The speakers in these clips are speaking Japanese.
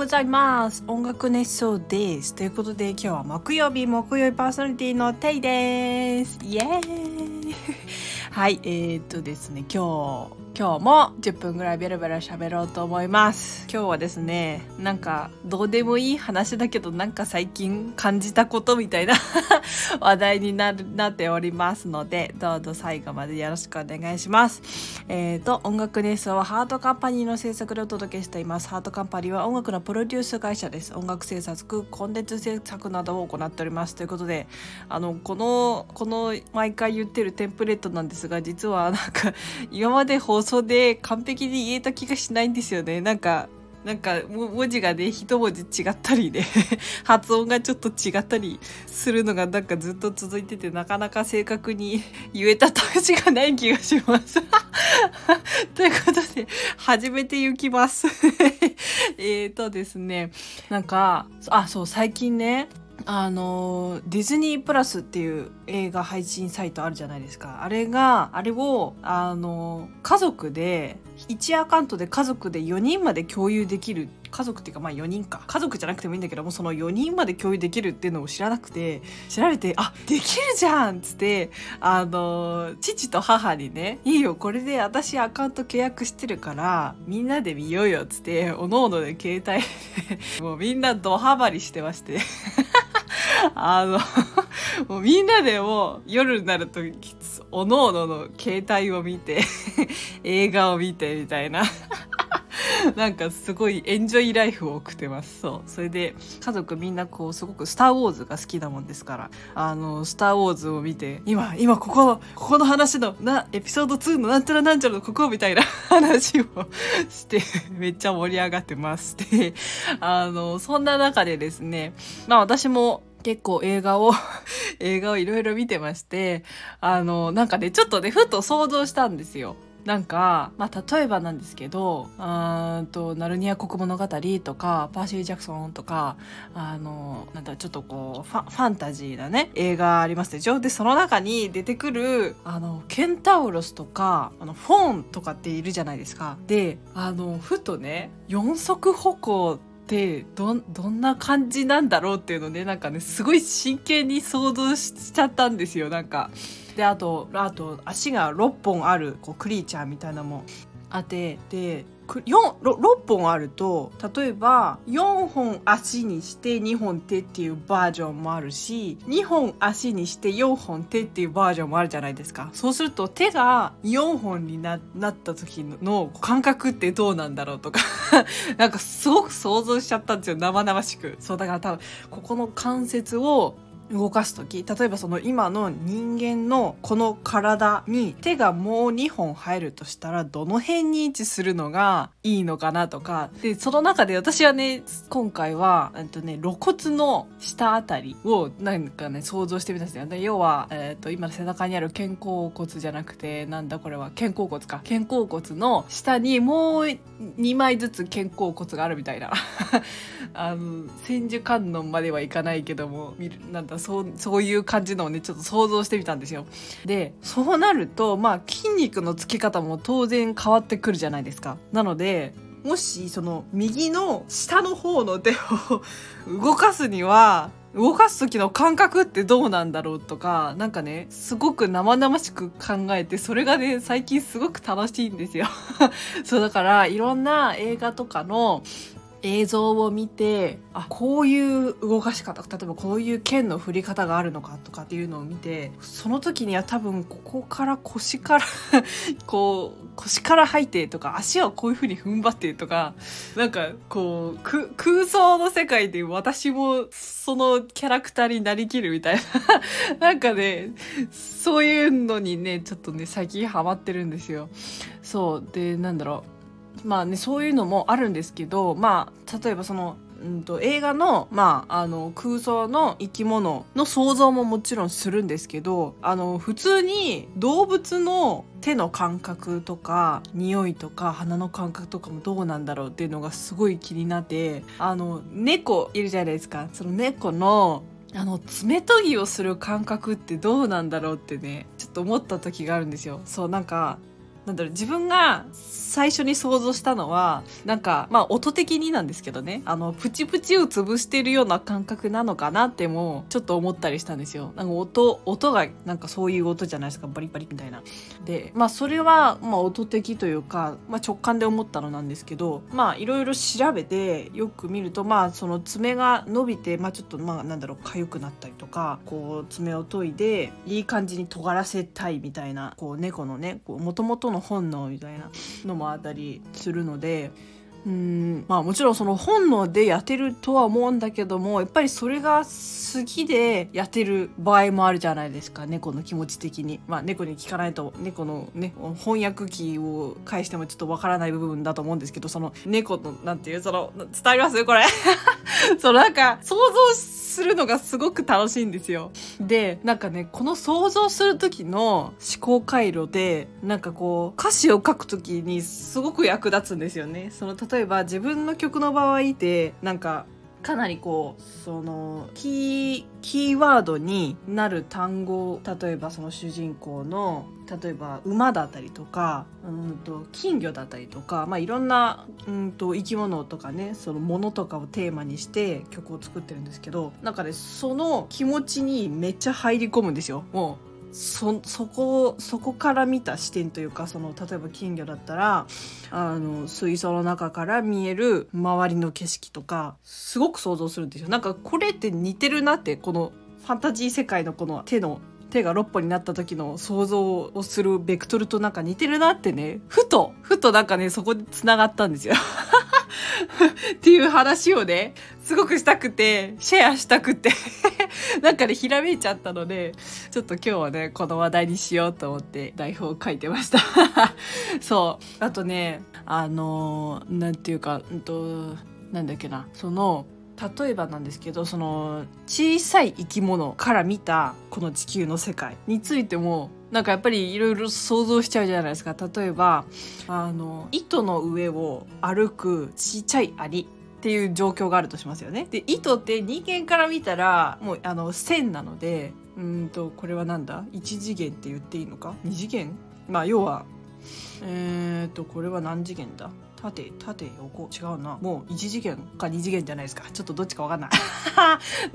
ございます。音楽熱唱です。ということで今日は木曜日木曜日パーソナリティのテイです。イエーイ。はいえー、っとですね今日今日も10分ぐらいベラベラ喋ろうと思います。今日はですねなんかどうでもいい話だけどなんか最近感じたことみたいな 話題になるなっておりますのでどうぞ最後までよろしくお願いします。えっ、ー、と音楽熱奏はハートカンパニーの制作でお届けしています。ハートカンパニーは音楽のプロデュース会社です。音楽制作コンテンツ制作などを行っております。ということであのこのこの毎回言ってるテンプレートなんですが実はなんか今まで放送送で完璧に言えた気がしないんですよね。なんか、なんか文字がね一文字違ったりね 発音がちょっと違ったりするのがなんかずっと続いててなかなか正確に 言えた試しがない気がします ということで始めていきますえっとですねなんかあそう最近ねあのディズニープラスっていう映画配信サイトあるじゃないですか。あれがあれをあの家族で1アカウントで家族で4人まで共有できる。家族っていうかまあ4人か。家族じゃなくてもいいんだけどもその4人まで共有できるっていうのを知らなくて調べてあできるじゃんっつってあの父と母にねいいよこれで私アカウント契約してるからみんなで見ようよっつっておのおので携帯もうみんなドハマりしてまして。あの もうみんなでも夜になるとおのおのの携帯を見て 映画を見てみたいな なんかすごいエンジョイライフを送ってます。そう。それで家族みんなこうすごくスターウォーズが好きなもんですから、あの、スターウォーズを見て、今、今ここの、ここの話の、な、エピソード2のなんちゃらなんちゃらのここみたいな話をして、めっちゃ盛り上がってます。で、あの、そんな中でですね、まあ私も結構映画を 映画をいろいろ見てまして、あの、なんかね、ちょっとね、ふと想像したんですよ。なんか、まあ、例えばなんですけど、うんと、ナルニア国物語とか、パーシー・ジャクソンとか、あの、なんだ、ちょっとこう、ファファンタジーなね、映画ありますでしょで、その中に出てくる、あの、ケンタウロスとか、あの、フォーンとかっているじゃないですか。で、あの、ふとね、四足歩行ってどんな感じなんだろうっていうのねなんかねすごい真剣に想像しちゃったんですよなんか。であとあと足が6本あるこうクリーチャーみたいなのもあってで 6, 6本あると例えば4本足にして2本手っていうバージョンもあるし2本足にして4本手っていうバージョンもあるじゃないですか。そうすると手が4本になった時の感覚ってどうなんだろうとか。なんかすごく想像しちゃったんですよ。生々しく。そうだから多分ここの関節を動かす時例えばその今の人間のこの体に手がもう2本入るとしたらどの辺に位置するのがいいのかなとか。でその中で私はね今回は、えっとね、露骨の下あたりをなんかね想像してみたんですよ。ね要は、えっと今背中にある肩甲骨じゃなくてなんだこれは肩甲骨か。肩甲骨の下にもう2枚ずつ肩甲骨があるみたいな。あの千手観音まではいかないけどもなんだそうそういう感じのをねちょっと想像してみたんですよ。でそうなるとまあ筋肉のつき方も当然変わってくるじゃないですか。なのでもしその右の下の方の手を動かすには動かす時の感覚ってどうなんだろうとか何かねすごく生々しく考えてそれがね最近すごく楽しいんですよ。そうだからいろんな映画とかの映像を見てあこういう動かし方例えばこういう剣の振り方があるのかとかっていうのを見てその時には多分ここから腰から こう腰から吐いてとか足はこういう風に踏ん張ってとかなんかこう空想の世界で私もそのキャラクターになりきるみたいな。なんかねそういうのにねちょっとね最近ハマってるんですよ。そう。でなんだろう。まあねそういうのもあるんですけどまあ例えばそのうんと、映画の,、まあ、あの空想の生き物の想像ももちろんするんですけどあの普通に動物の手の感覚とか匂いとか鼻の感覚とかもどうなんだろうっていうのがすごい気になってあの猫いるじゃないですか。その猫のあの爪研ぎをする感覚ってどうなんだろうってねちょっと思った時があるんですよ。そうなんかなんだろう自分が最初に想像したのはなんかまあ音的になんですけどね。あのプチプチを潰してるような感覚なのかなってもちょっと思ったりしたんですよ。なんか音音がなんかそういう音じゃないですか。バリバリみたいな。でまあそれはまあ音的というか、まあ、直感で思ったのなんですけどまあいろいろ調べてよく見るとまあその爪が伸びてまあちょっとまあなんだろう痒くなったりとかこう爪を研いでいい感じに尖らせたいみたいなこう猫のねもともとの本能みたいなのもあったりするのでうんまあもちろんその本能でやってるとは思うんだけどもやっぱりそれが好きでやってる場合もあるじゃないですか猫の気持ち的に。まあ猫に聞かないと猫のね翻訳機を返してもちょっとわからない部分だと思うんですけどその猫のなんていうその伝わります？これ。そのなんか想像するのがすごく楽しいんですよ。で、なんかね、この想像する時の思考回路で、なんかこう、歌詞を書く時にすごく役立つんですよね。その、例えば自分の曲の場合で、なんか、かなりこうそのキーキーワードになる単語例えばその主人公の例えば馬だったりとかうんと金魚だったりとか、まあ、いろんなうんと生き物とかねそのものとかをテーマにして曲を作ってるんですけどなんかねその気持ちにめっちゃ入り込むんですよ。もうそそこそこから見た視点というかその例えば金魚だったらあの水槽の中から見える周りの景色とかすごく想像するんですよ。なんかこれって似てるなってこのファンタジー世界のこの手の手が6本になった時の想像をするベクトルとなんか似てるなってねふとふとなんかねそこでつながったんですよ。っていう話をねすごくしたくてシェアしたくて なんかねひらめいちゃったのでちょっと今日はねこの話題にしようと思って台本を書いてました。そう。あとねあのなんていうかうんとなんだっけな。その例えばなんですけどその小さい生き物から見たこの地球の世界についてもなんかやっぱりいろいろ想像しちゃうじゃないですか。例えばあの糸の上を歩くちっちゃいアリっていう状況があるとしますよね。で糸って人間から見たらもうあの線なのでうんとこれはなんだ？1次元って言っていいのか？2次元？まあ要はえっ、とこれは何次元だ？縦縦横違うな。もう1次元か2次元じゃないですか。ちょっとどっちか分かんない。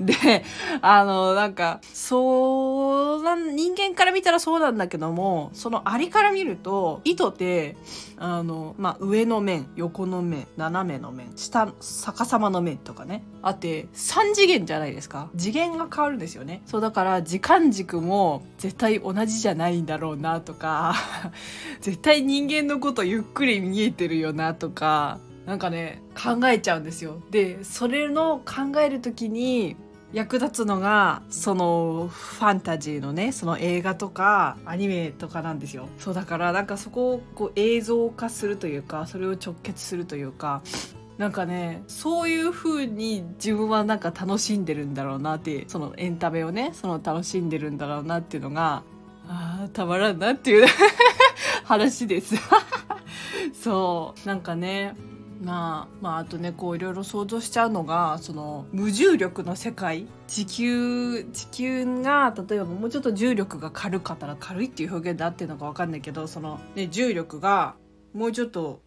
であのなんかそうな人間から見たらそうなんだけどもそのアリから見ると糸ってあの、まあ、上の面横の面斜めの面下逆さまの面とかねあって3次元じゃないですか。次元が変わるんですよね。そうだから時間軸も絶対同じじゃないんだろうなとか 絶対人間のことゆっくり見えてるよなとかなんかね考えちゃうんですよ。でそれの考える時に役立つのがそのファンタジーのねその映画とかアニメとかなんですよ。そうだからなんかそこをこう映像化するというかそれを直結するというかなんかねそういう風に自分はなんか楽しんでるんだろうなってそのエンタメをねその楽しんでるんだろうなっていうのがあたまらんなっていう 話です。そうなんかねまあ、まあ、あとねこういろいろ想像しちゃうのがその無重力の世界。地球地球が例えばもうちょっと重力が軽かったら軽いっていう表現で合ってるのか分かんないけどその、ね、重力がもうちょっと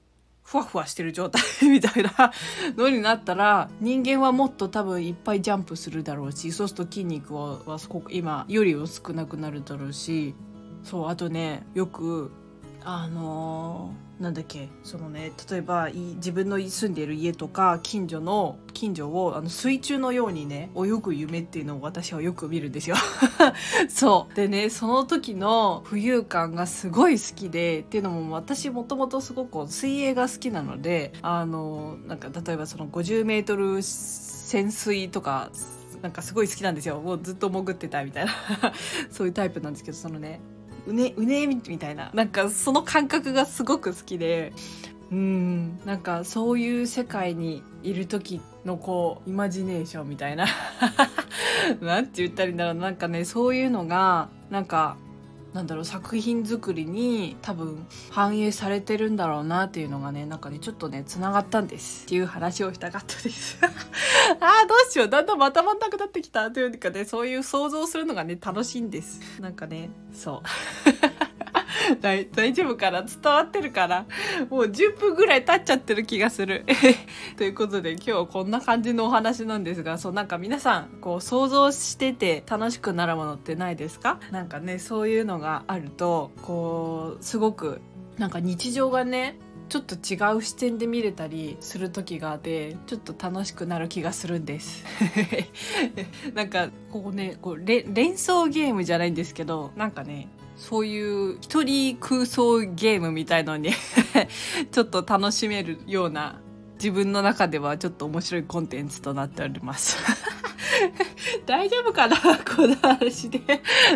ふわふわしてる状態みたいなの になったら人間はもっと多分いっぱいジャンプするだろうしそうすると筋肉は今より少なくなるだろうし。そうあとねよくあのー、なんだっけそのね例えば自分の住んでいる家とか近所の近所をあの水中のようにね泳ぐ夢っていうのを私はよく見るんですよ。そう。でねその時の浮遊感がすごい好きでっていうのも私もともとすごく水泳が好きなのであのなんか例えばその50メートル潜水とかなんかすごい好きなんですよ。もうずっと潜ってたみたいな。そういうタイプなんですけどそのねうねうねみたいな。なんかその感覚がすごく好きで。うん。なんかそういう世界にいる時のこうイマジネーションみたいな。何て言ったらいいんだろう。なんかねそういうのがなんかなんだろう作品作りに多分反映されてるんだろうなっていうのがねなんかねちょっとねつながったんですっていう話をしたかったです。あーどうしよう。だんだんまたまんなくなってきたというかねそういう想像するのがね楽しいんです。なんかねそう。大大丈夫かな？伝わってるからもう10分ぐらい経っちゃってる気がする。ということで今日こんな感じのお話なんですがそうなんか皆さんこう想像してて楽しくなるものってないですか？なんかねそういうのがあるとこうすごくなんか日常がねちょっと違う視点で見れたりする時があってちょっと楽しくなる気がするんです。なんかここねこう連想ゲームじゃないんですけどなんかねそういう一人空想ゲームみたいのに ちょっと楽しめるような自分の中ではちょっと面白いコンテンツとなっております 大丈夫かなこの話で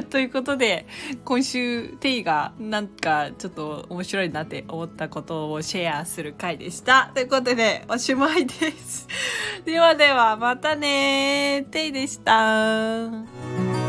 ということで、今週、テイがなんかちょっと面白いなって思ったことをシェアする回でした。ということで、おしまいです。ではでは、またねテイでした。